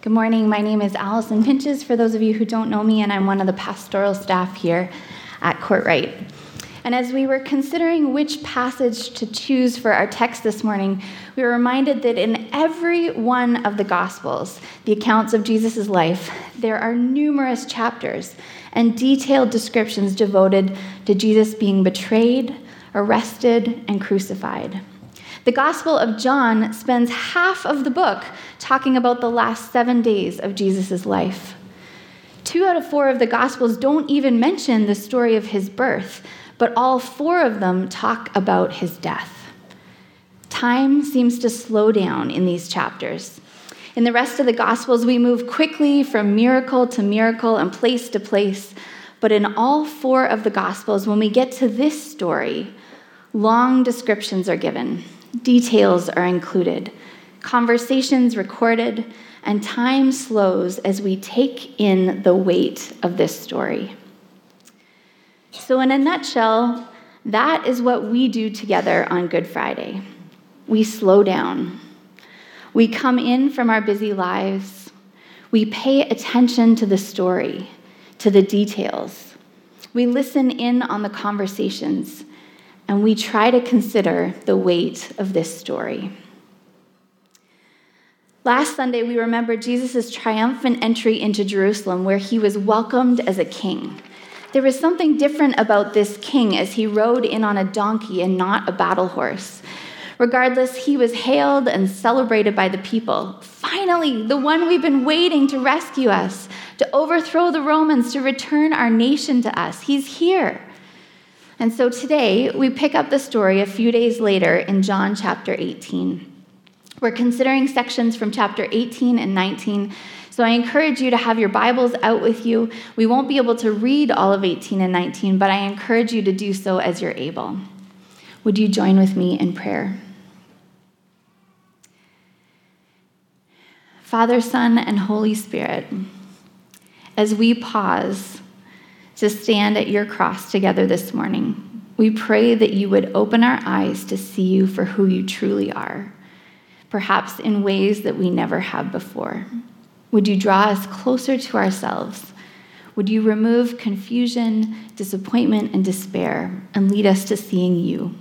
Good morning. My name is Allison Pinches, for those of you who don't know me, and I'm one of the pastoral staff here at Kortright. And as we were considering which passage to choose for our text this morning, we were reminded that in every one of the Gospels, the accounts of Jesus' life, there are numerous chapters and detailed descriptions devoted to Jesus being betrayed, arrested, and crucified. The Gospel of John spends half of the book talking about the last seven days of Jesus' life. Two out of four of the Gospels don't even mention the story of his birth, but all four of them talk about his death. Time seems to slow down in these chapters. In the rest of the Gospels, we move quickly from miracle to miracle and place to place. But in all four of the Gospels, when we get to this story, long descriptions are given Details are included, conversations recorded, and time slows as we take in the weight of this story. So, in a nutshell, that is what we do together on Good Friday. We slow down. We come in from our busy lives. We pay attention to the story, to the details. We listen in on the conversations and we try to consider the weight of this story. Last Sunday, we remembered Jesus' triumphant entry into Jerusalem, where he was welcomed as a king. There was something different about this king as he rode in on a donkey and not a battle horse. Regardless, he was hailed and celebrated by the people. Finally, the one we've been waiting to rescue us, to overthrow the Romans, to return our nation to us. He's here. And so today, we pick up the story a few days later in John chapter 18. We're considering sections from chapter 18 and 19. So I encourage you to have your Bibles out with you. We won't be able to read all of 18 and 19, but I encourage you to do so as you're able. Would you join with me in prayer? Father, Son, and Holy Spirit, as we pause to stand at your cross together this morning. We pray that you would open our eyes to see you for who you truly are, perhaps in ways that we never have before. Would you draw us closer to ourselves? Would you remove confusion, disappointment, and despair and lead us to seeing you?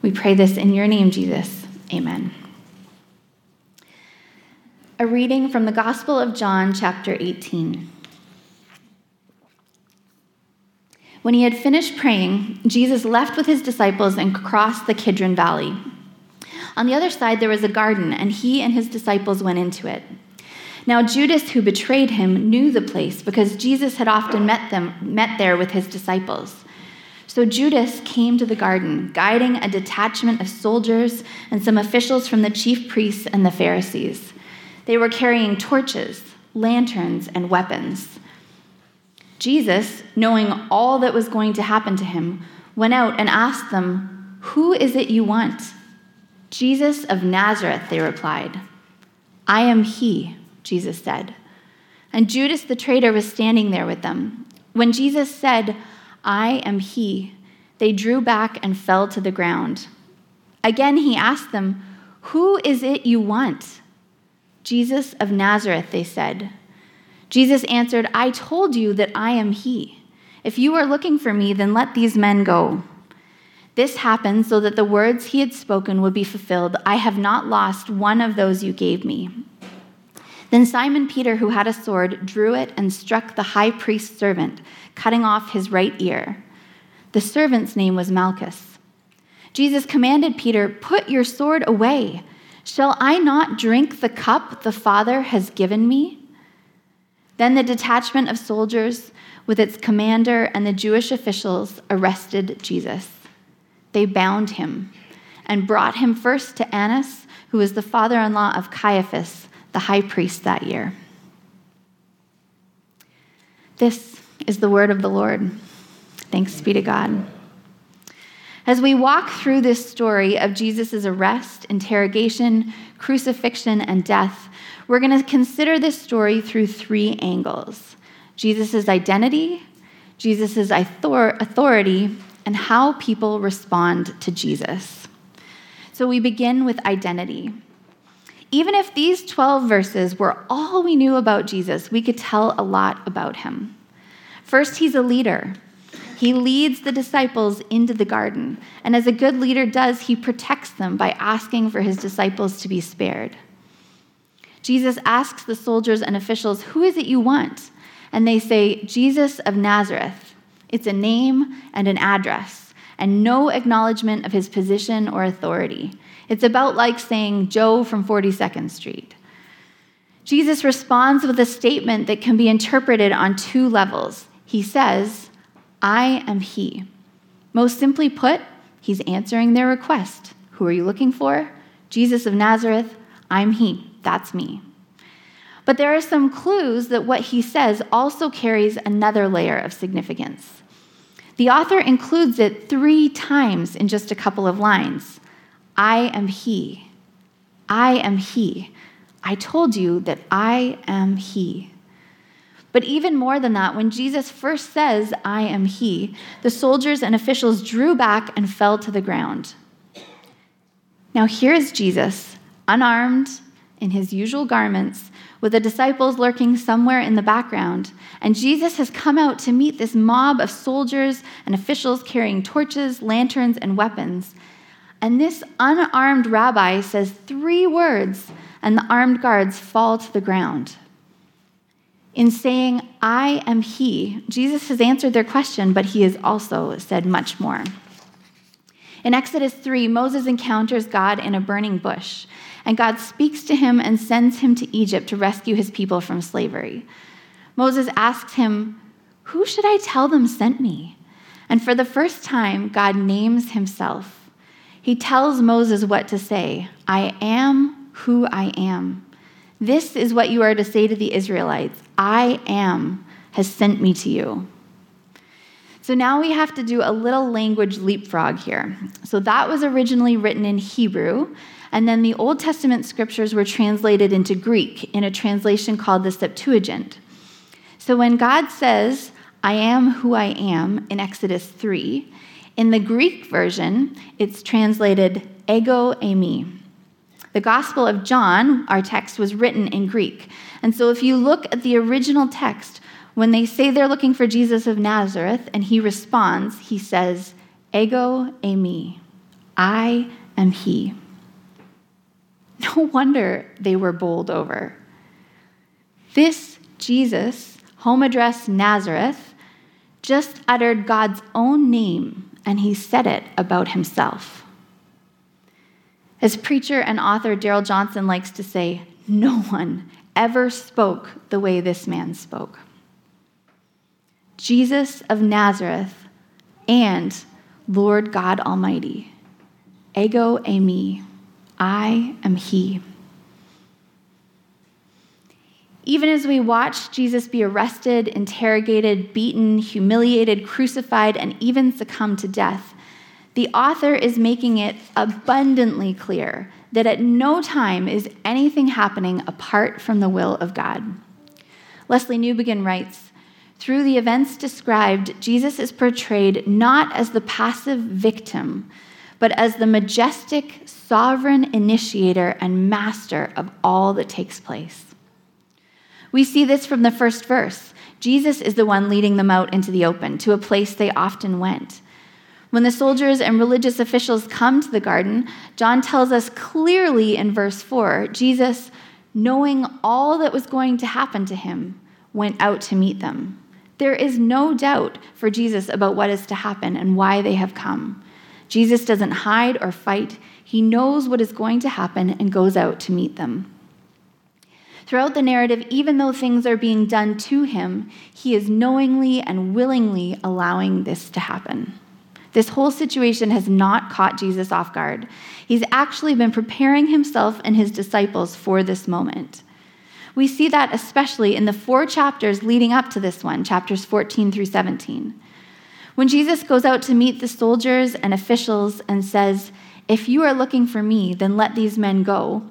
We pray this in your name, Jesus. Amen. A reading from the Gospel of John, chapter 18. When he had finished praying, Jesus left with his disciples and crossed the Kidron Valley. On the other side, there was a garden, and he and his disciples went into it. Now, Judas, who betrayed him, knew the place because Jesus had often met, them, met there with his disciples. So Judas came to the garden, guiding a detachment of soldiers and some officials from the chief priests and the Pharisees. They were carrying torches, lanterns, and weapons. Jesus, knowing all that was going to happen to him, went out and asked them, Who is it you want? Jesus of Nazareth, they replied. I am he, Jesus said. And Judas the traitor was standing there with them. When Jesus said, I am he, they drew back and fell to the ground. Again he asked them, Who is it you want? Jesus of Nazareth, they said. Jesus answered, I told you that I am he. If you are looking for me, then let these men go. This happened so that the words he had spoken would be fulfilled I have not lost one of those you gave me. Then Simon Peter, who had a sword, drew it and struck the high priest's servant, cutting off his right ear. The servant's name was Malchus. Jesus commanded Peter, Put your sword away. Shall I not drink the cup the Father has given me? Then the detachment of soldiers, with its commander and the Jewish officials, arrested Jesus. They bound him and brought him first to Annas, who was the father in law of Caiaphas, the high priest that year. This is the word of the Lord. Thanks be to God. As we walk through this story of Jesus' arrest, interrogation, crucifixion, and death, we're going to consider this story through three angles Jesus' identity, Jesus' authority, and how people respond to Jesus. So we begin with identity. Even if these 12 verses were all we knew about Jesus, we could tell a lot about him. First, he's a leader. He leads the disciples into the garden, and as a good leader does, he protects them by asking for his disciples to be spared. Jesus asks the soldiers and officials, Who is it you want? And they say, Jesus of Nazareth. It's a name and an address, and no acknowledgement of his position or authority. It's about like saying Joe from 42nd Street. Jesus responds with a statement that can be interpreted on two levels. He says, I am He. Most simply put, He's answering their request. Who are you looking for? Jesus of Nazareth. I'm He. That's me. But there are some clues that what he says also carries another layer of significance. The author includes it three times in just a couple of lines I am he. I am he. I told you that I am he. But even more than that, when Jesus first says, I am he, the soldiers and officials drew back and fell to the ground. Now here is Jesus, unarmed, in his usual garments, with the disciples lurking somewhere in the background. And Jesus has come out to meet this mob of soldiers and officials carrying torches, lanterns, and weapons. And this unarmed rabbi says three words, and the armed guards fall to the ground. In saying, I am he, Jesus has answered their question, but he has also said much more. In Exodus 3, Moses encounters God in a burning bush. And God speaks to him and sends him to Egypt to rescue his people from slavery. Moses asks him, Who should I tell them sent me? And for the first time, God names himself. He tells Moses what to say I am who I am. This is what you are to say to the Israelites I am has sent me to you. So now we have to do a little language leapfrog here. So that was originally written in Hebrew, and then the Old Testament scriptures were translated into Greek in a translation called the Septuagint. So when God says, I am who I am in Exodus 3, in the Greek version, it's translated ego eimi. The Gospel of John, our text, was written in Greek. And so if you look at the original text, when they say they're looking for Jesus of Nazareth and he responds, he says, Ego eimi. I am he. No wonder they were bowled over. This Jesus, home address Nazareth, just uttered God's own name and he said it about himself. As preacher and author Darrell Johnson likes to say, no one ever spoke the way this man spoke. Jesus of Nazareth and Lord God Almighty. Ego eimi. I am He. Even as we watch Jesus be arrested, interrogated, beaten, humiliated, crucified, and even succumb to death, the author is making it abundantly clear that at no time is anything happening apart from the will of God. Lesslie Newbigin writes Through the events described, Jesus is portrayed not as the passive victim, but as the majestic, sovereign initiator and master of all that takes place. We see this from the first verse. Jesus is the one leading them out into the open, to a place they often went. When the soldiers and religious officials come to the garden, John tells us clearly in verse 4 Jesus, knowing all that was going to happen to him, went out to meet them. There is no doubt for Jesus about what is to happen and why they have come. Jesus doesn't hide or fight. He knows what is going to happen and goes out to meet them. Throughout the narrative, even though things are being done to him, he is knowingly and willingly allowing this to happen. This whole situation has not caught Jesus off guard. He's actually been preparing himself and his disciples for this moment. We see that especially in the four chapters leading up to this one, chapters 14 through 17. When Jesus goes out to meet the soldiers and officials and says, If you are looking for me, then let these men go,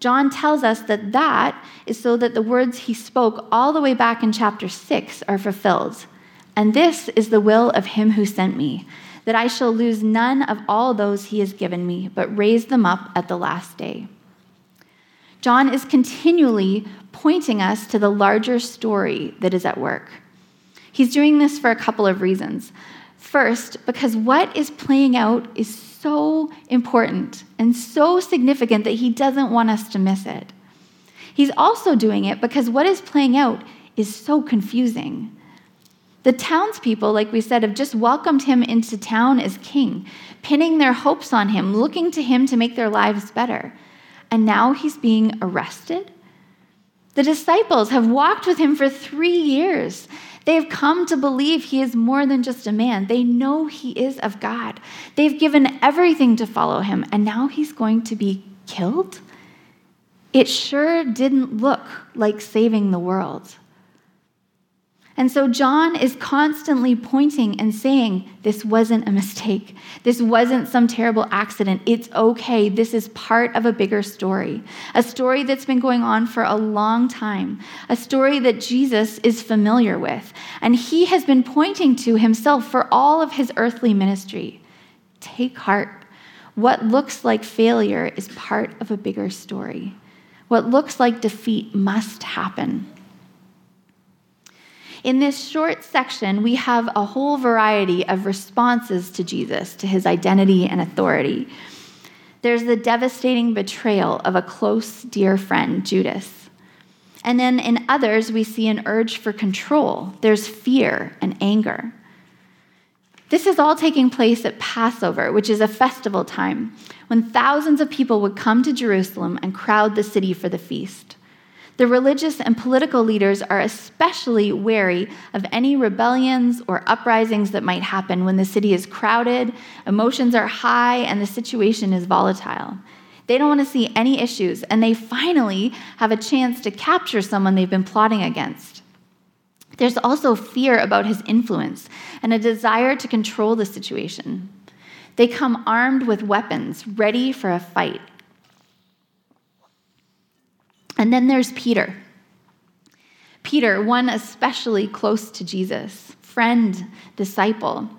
John tells us that that is so that the words he spoke all the way back in chapter 6 are fulfilled. And this is the will of him who sent me, that I shall lose none of all those he has given me, but raise them up at the last day. John is continually pointing us to the larger story that is at work. He's doing this for a couple of reasons. First, because what is playing out is so important and so significant that he doesn't want us to miss it. He's also doing it because what is playing out is so confusing. The townspeople, like we said, have just welcomed him into town as king, pinning their hopes on him, looking to him to make their lives better. And now he's being arrested? The disciples have walked with him for three years. They have come to believe he is more than just a man. They know he is of God. They've given everything to follow him, and now he's going to be killed? It sure didn't look like saving the world. And so John is constantly pointing and saying, This wasn't a mistake. This wasn't some terrible accident. It's okay. This is part of a bigger story, a story that's been going on for a long time, a story that Jesus is familiar with. And he has been pointing to himself for all of his earthly ministry. Take heart. What looks like failure is part of a bigger story. What looks like defeat must happen. In this short section, we have a whole variety of responses to Jesus, to his identity and authority. There's the devastating betrayal of a close, dear friend, Judas. And then in others, we see an urge for control. There's fear and anger. This is all taking place at Passover, which is a festival time, when thousands of people would come to Jerusalem and crowd the city for the feast. The religious and political leaders are especially wary of any rebellions or uprisings that might happen when the city is crowded, emotions are high, and the situation is volatile. They don't want to see any issues, and they finally have a chance to capture someone they've been plotting against. There's also fear about his influence and a desire to control the situation. They come armed with weapons, ready for a fight. And then there's Peter. Peter, one especially close to Jesus, friend, disciple.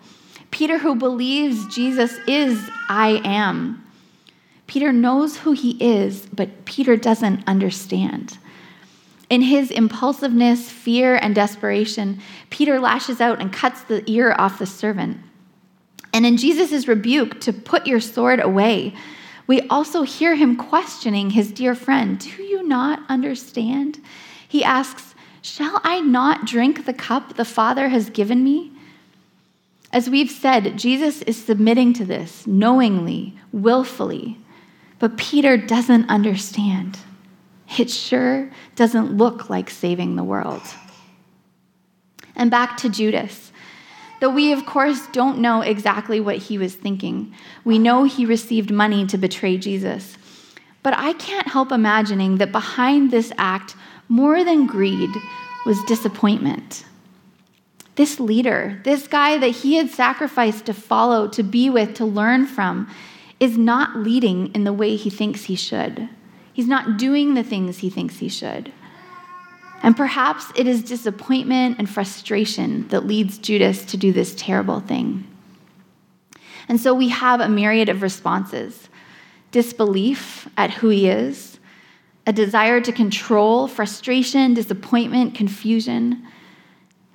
Peter, who believes Jesus is I am. Peter knows who he is, but Peter doesn't understand. In his impulsiveness, fear, and desperation, Peter lashes out and cuts the ear off the servant. And in Jesus' rebuke to put your sword away, we also hear him questioning his dear friend Do you not understand? He asks, Shall I not drink the cup the Father has given me? As we've said, Jesus is submitting to this knowingly, willfully, but Peter doesn't understand. It sure doesn't look like saving the world. And back to Judas. Though we, of course, don't know exactly what he was thinking, we know he received money to betray Jesus. But I can't help imagining that behind this act, more than greed, was disappointment. This leader, this guy that he had sacrificed to follow, to be with, to learn from, is not leading in the way he thinks he should. He's not doing the things he thinks he should. And perhaps it is disappointment and frustration that leads Judas to do this terrible thing. And so we have a myriad of responses disbelief at who he is, a desire to control, frustration, disappointment, confusion.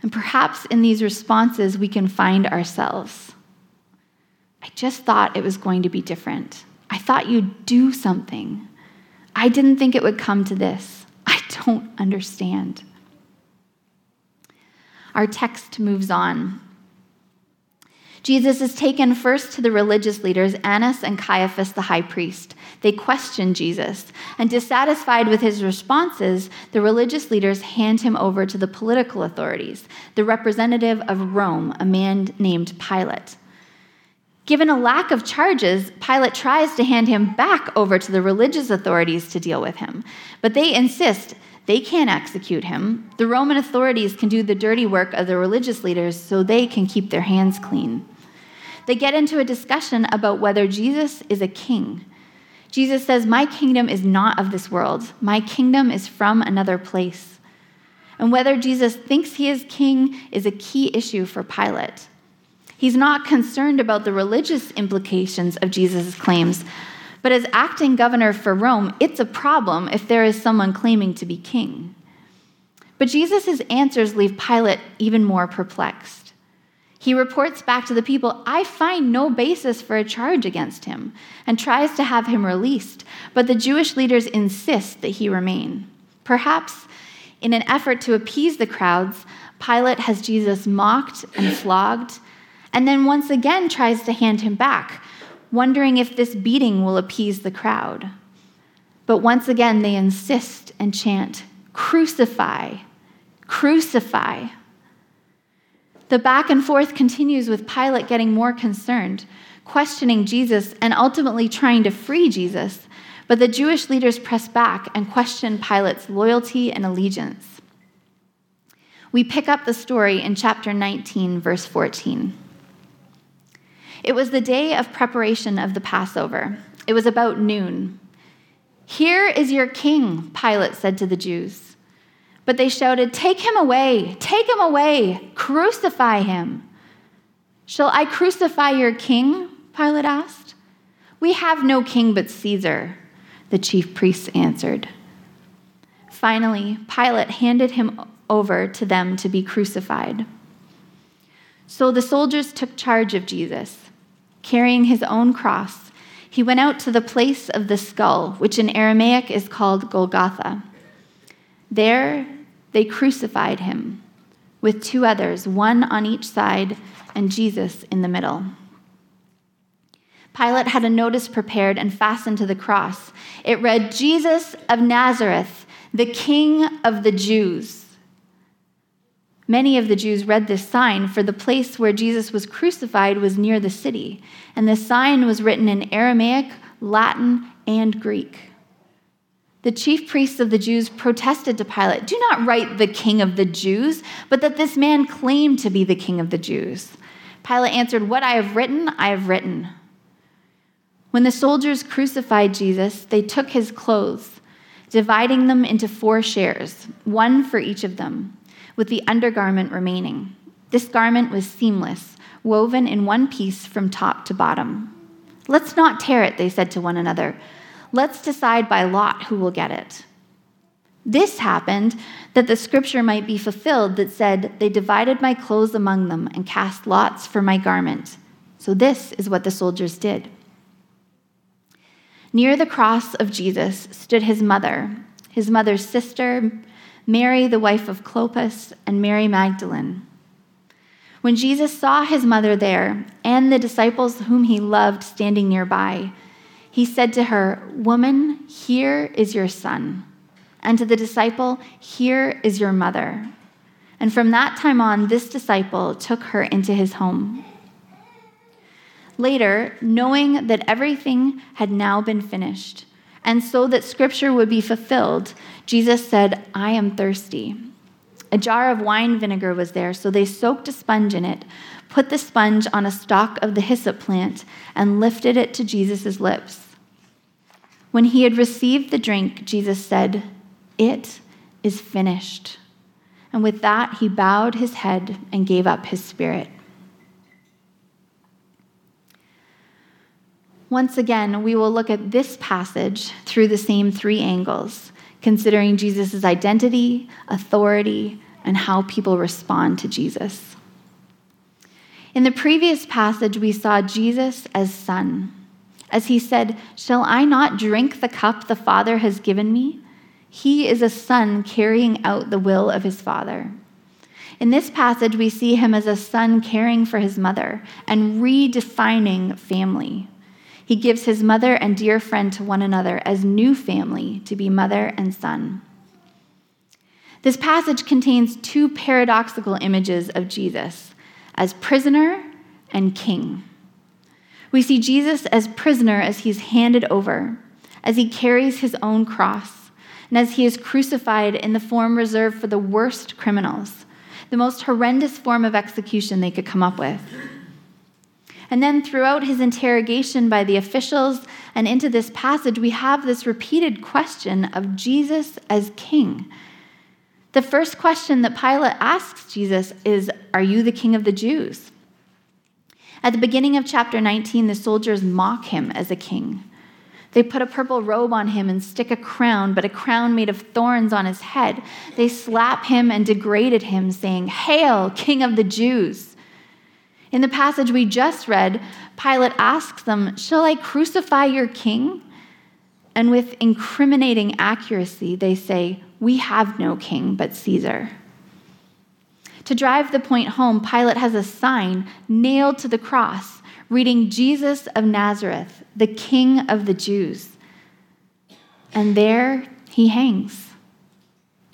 And perhaps in these responses, we can find ourselves. I just thought it was going to be different. I thought you'd do something. I didn't think it would come to this don't understand. Our text moves on. Jesus is taken first to the religious leaders, Annas and Caiaphas, the high priest. They question Jesus, and dissatisfied with his responses, the religious leaders hand him over to the political authorities, the representative of Rome, a man named Pilate. Given a lack of charges, Pilate tries to hand him back over to the religious authorities to deal with him, but they insist they can't execute him. The Roman authorities can do the dirty work of the religious leaders so they can keep their hands clean. They get into a discussion about whether Jesus is a king. Jesus says, My kingdom is not of this world, my kingdom is from another place. And whether Jesus thinks he is king is a key issue for Pilate. He's not concerned about the religious implications of Jesus' claims, But as acting governor for Rome, it's a problem if there is someone claiming to be king. But Jesus' answers leave Pilate even more perplexed. He reports back to the people, I find no basis for a charge against him, and tries to have him released. But the Jewish leaders insist that he remain. Perhaps in an effort to appease the crowds, Pilate has Jesus mocked and flogged, and then once again tries to hand him back, wondering if this beating will appease the crowd. But once again, they insist and chant, Crucify, crucify. The back and forth continues with Pilate getting more concerned, questioning Jesus, and ultimately trying to free Jesus. But the Jewish leaders press back and question Pilate's loyalty and allegiance. We pick up the story in chapter 19, verse 14. It was the day of preparation of the Passover. It was about noon. Here is your king, Pilate said to the Jews. But they shouted, Take him away! Take him away! Crucify him! Shall I crucify your king? Pilate asked. We have no king but Caesar, the chief priests answered. Finally, Pilate handed him over to them to be crucified. So the soldiers took charge of Jesus. Carrying his own cross, he went out to the place of the skull, which in Aramaic is called Golgotha. There they crucified him with two others, one on each side, and Jesus in the middle. Pilate had a notice prepared and fastened to the cross. It read, Jesus of Nazareth, the King of the Jews. Many of the Jews read this sign, for the place where Jesus was crucified was near the city, and the sign was written in Aramaic, Latin, and Greek. The chief priests of the Jews protested to Pilate, Do not write the king of the Jews, but that this man claimed to be the king of the Jews. Pilate answered, What I have written, I have written. When the soldiers crucified Jesus, they took his clothes, dividing them into four shares, one for each of them with the undergarment remaining. This garment was seamless, woven in one piece from top to bottom. Let's not tear it, they said to one another. Let's decide by lot who will get it. This happened that the scripture might be fulfilled that said, They divided my clothes among them and cast lots for my garment. So this is what the soldiers did. Near the cross of Jesus stood his mother, his mother's sister, Mary, the wife of Clopas, and Mary Magdalene. When Jesus saw his mother there and the disciples whom he loved standing nearby, he said to her, Woman, here is your son. And to the disciple, Here is your mother. And from that time on, this disciple took her into his home. Later, knowing that everything had now been finished, and so that scripture would be fulfilled, Jesus said, I am thirsty. A jar of wine vinegar was there, so they soaked a sponge in it, put the sponge on a stalk of the hyssop plant, and lifted it to Jesus' lips. When he had received the drink, Jesus said, It is finished. And with that, he bowed his head and gave up his spirit. Once again, we will look at this passage through the same three angles, considering Jesus' identity, authority, and how people respond to Jesus. In the previous passage, we saw Jesus as son. As he said, Shall I not drink the cup the Father has given me? He is a son carrying out the will of his Father. In this passage, we see him as a son caring for his mother and redefining family. He gives his mother and dear friend to one another as new family to be mother and son. This passage contains two paradoxical images of Jesus as prisoner and king. We see Jesus as prisoner as he's handed over, as he carries his own cross, and as he is crucified in the form reserved for the worst criminals, the most horrendous form of execution they could come up with. And then throughout his interrogation by the officials and into this passage, we have this repeated question of Jesus as king. The first question that Pilate asks Jesus is Are you the king of the Jews? At the beginning of chapter 19, the soldiers mock him as a king. They put a purple robe on him and stick a crown, but a crown made of thorns on his head. They slap him and degraded him, saying, Hail, King of the Jews! In the passage we just read, Pilate asks them, Shall I crucify your king? And with incriminating accuracy, they say, We have no king but Caesar. To drive the point home, Pilate has a sign nailed to the cross reading Jesus of Nazareth, the King of the Jews. And there he hangs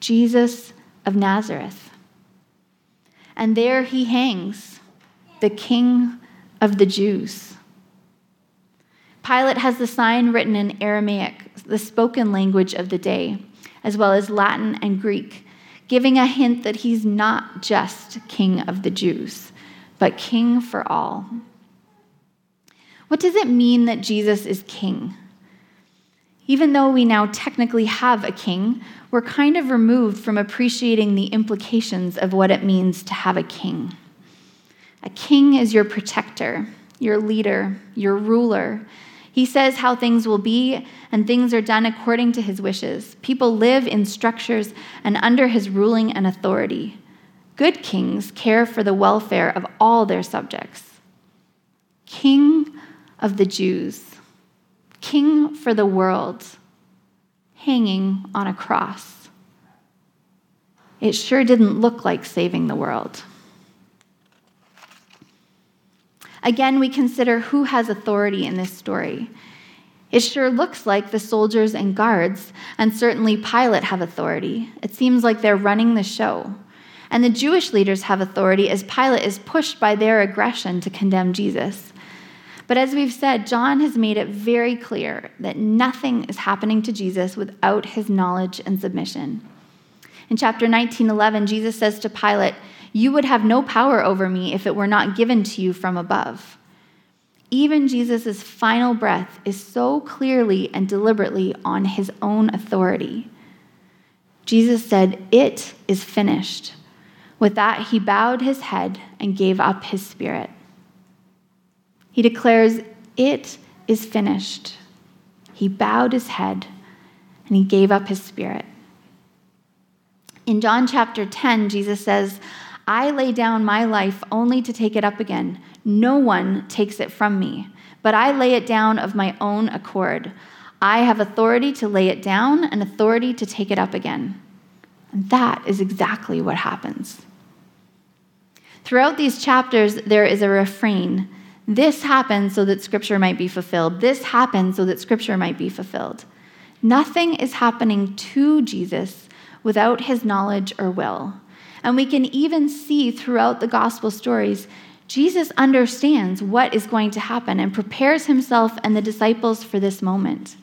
Jesus of Nazareth. And there he hangs, the King of the Jews. Pilate has the sign written in Aramaic, the spoken language of the day, as well as Latin and Greek, giving a hint that he's not just King of the Jews, but King for all. What does it mean that Jesus is king? Even though we now technically have a king, we're kind of removed from appreciating the implications of what it means to have a king. A king is your protector, your leader, your ruler. He says how things will be, and things are done according to his wishes. People live in structures and under his ruling and authority. Good kings care for the welfare of all their subjects. King of the Jews, king for the world, hanging on a cross. It sure didn't look like saving the world. Again, we consider who has authority in this story. It sure looks like the soldiers and guards, and certainly Pilate have authority. It seems like they're running the show. And the Jewish leaders have authority as Pilate is pushed by their aggression to condemn Jesus. But as we've said, John has made it very clear that nothing is happening to Jesus without his knowledge and submission. In chapter 19, 11, Jesus says to Pilate, You would have no power over me if it were not given to you from above. Even Jesus' final breath is so clearly and deliberately on his own authority. Jesus said, It is finished. With that, he bowed his head and gave up his spirit. He declares, It is finished. He bowed his head and he gave up his spirit. In John chapter 10, Jesus says, I lay down my life only to take it up again. No one takes it from me, but I lay it down of my own accord. I have authority to lay it down and authority to take it up again. And that is exactly what happens. Throughout these chapters, there is a refrain this happened so that Scripture might be fulfilled. This happened so that Scripture might be fulfilled. Nothing is happening to Jesus without his knowledge or will. And we can even see throughout the gospel stories, Jesus understands what is going to happen and prepares himself and the disciples for this moment.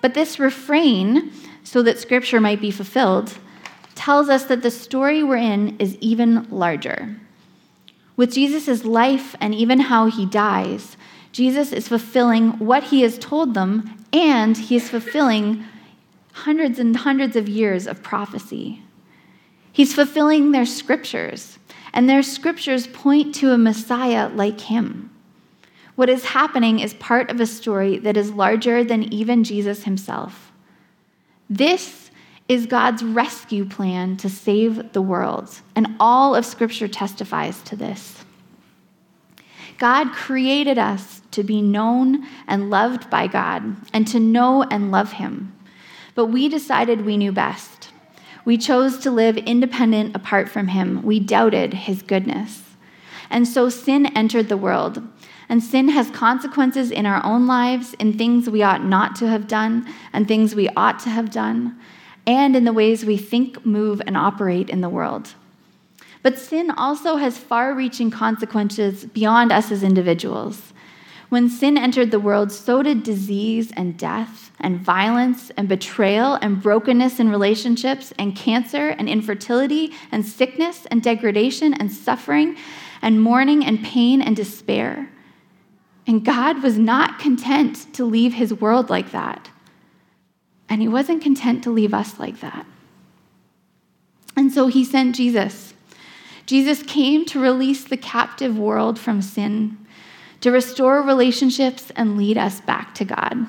But this refrain, so that scripture might be fulfilled, tells us that the story we're in is even larger. With Jesus' life and even how he dies, Jesus is fulfilling what he has told them, and he is fulfilling hundreds and hundreds of years of prophecy. He's fulfilling their scriptures, and their scriptures point to a Messiah like him. What is happening is part of a story that is larger than even Jesus himself. This is God's rescue plan to save the world, and all of Scripture testifies to this. God created us to be known and loved by God, and to know and love Him. But we decided we knew best. We chose to live independent apart from Him. We doubted His goodness. And so sin entered the world. And sin has consequences in our own lives, in things we ought not to have done, and things we ought to have done and in the ways we think, move, and operate in the world. But sin also has far reaching consequences beyond us as individuals. When sin entered the world, so did disease and death, and violence and betrayal, and brokenness in relationships, and cancer, and infertility, and sickness, and degradation, and suffering, and mourning, and pain, and despair. And God was not content to leave his world like that. And he wasn't content to leave us like that. And so he sent Jesus. Jesus came to release the captive world from sin, to restore relationships and lead us back to God.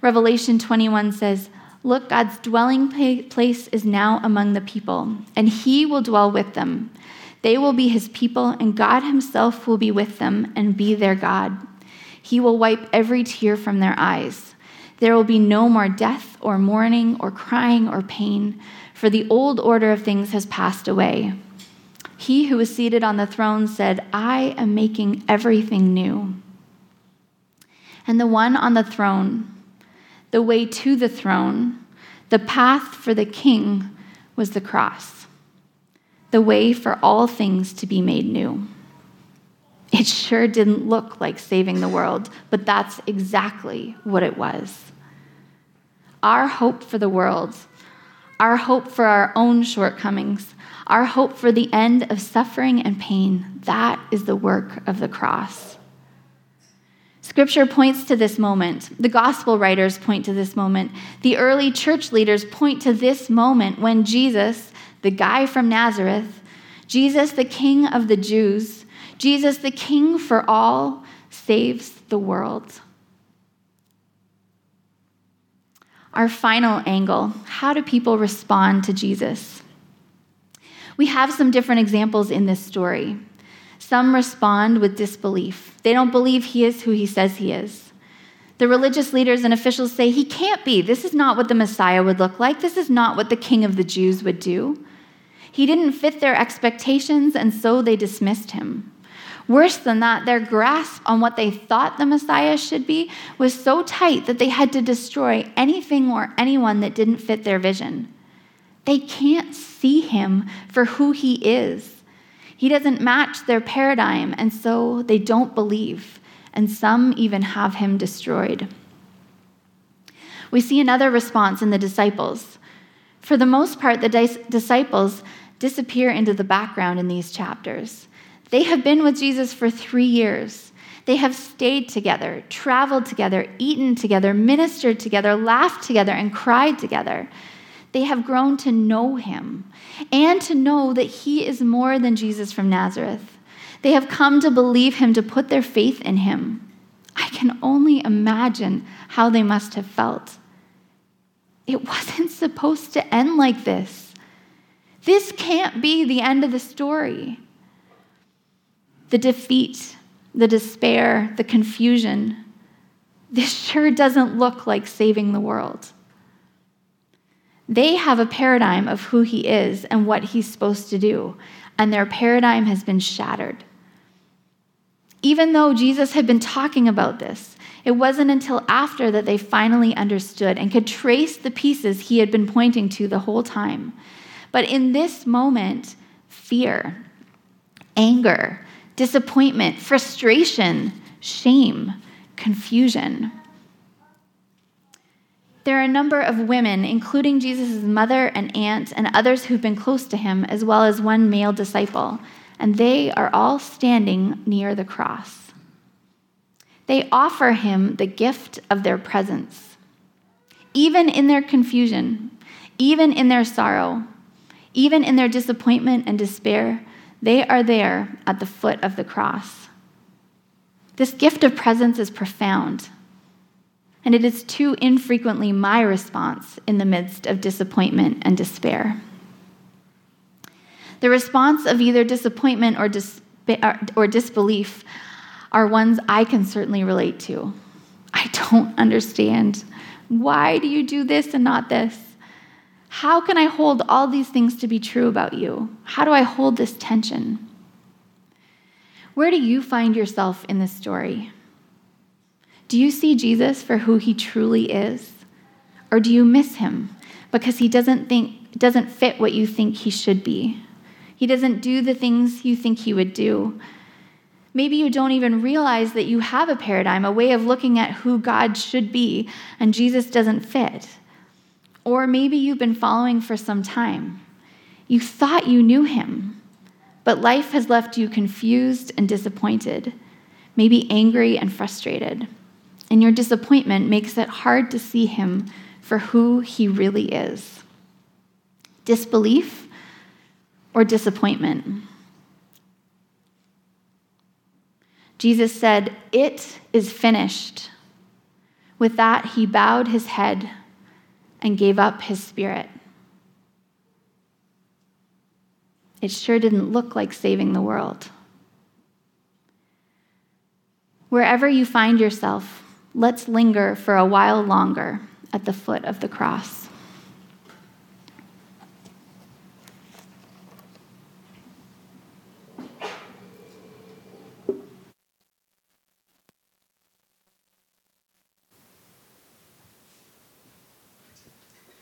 Revelation 21 says, Look, God's dwelling place is now among the people, and he will dwell with them. They will be his people, and God himself will be with them and be their God. He will wipe every tear from their eyes. There will be no more death, or mourning, or crying, or pain, for the old order of things has passed away. He who was seated on the throne said, I am making everything new. And the one on the throne, the way to the throne, the path for the king was the cross, the way for all things to be made new. It sure didn't look like saving the world, but that's exactly what it was. Our hope for the world, our hope for our own shortcomings, our hope for the end of suffering and pain, that is the work of the cross. Scripture points to this moment. The gospel writers point to this moment. The early church leaders point to this moment when Jesus, the guy from Nazareth, Jesus, the king of the Jews, Jesus, the king for all, saves the world. Our final angle how do people respond to Jesus? We have some different examples in this story. Some respond with disbelief. They don't believe he is who he says he is. The religious leaders and officials say he can't be. This is not what the Messiah would look like. This is not what the king of the Jews would do. He didn't fit their expectations, and so they dismissed him. Worse than that, their grasp on what they thought the Messiah should be was so tight that they had to destroy anything or anyone that didn't fit their vision. They can't see him for who he is. He doesn't match their paradigm, and so they don't believe, and some even have him destroyed. We see another response in the disciples. For the most part, the disciples disappear into the background in these chapters. They have been with Jesus for three years. They have stayed together, traveled together, eaten together, ministered together, laughed together, and cried together. They have grown to know him and to know that he is more than Jesus from Nazareth. They have come to believe him, to put their faith in him. I can only imagine how they must have felt. It wasn't supposed to end like this. This can't be the end of the story. The defeat, the despair, the confusion, this sure doesn't look like saving the world. They have a paradigm of who he is and what he's supposed to do, and their paradigm has been shattered. Even though Jesus had been talking about this, it wasn't until after that they finally understood and could trace the pieces he had been pointing to the whole time. But in this moment, fear, anger, disappointment, frustration, shame, confusion there are a number of women, including Jesus' mother and aunt and others who've been close to him, as well as one male disciple, and they are all standing near the cross. They offer him the gift of their presence. Even in their confusion, even in their sorrow, even in their disappointment and despair, they are there at the foot of the cross. This gift of presence is profound and it is too infrequently my response in the midst of disappointment and despair. The response of either disappointment or, dis- or disbelief are ones I can certainly relate to. I don't understand. Why do you do this and not this? How can I hold all these things to be true about you? How do I hold this tension? Where do you find yourself in this story? Do you see Jesus for who he truly is? Or do you miss him because he doesn't think doesn't fit what you think he should be? He doesn't do the things you think he would do. Maybe you don't even realize that you have a paradigm, a way of looking at who God should be, and Jesus doesn't fit. Or maybe you've been following for some time. You thought you knew him, but life has left you confused and disappointed, maybe angry and frustrated and your disappointment makes it hard to see him for who he really is disbelief or disappointment. Jesus said, It is finished. With that, he bowed his head and gave up his spirit. It sure didn't look like saving the world. Wherever you find yourself, let's linger for a while longer at the foot of the cross.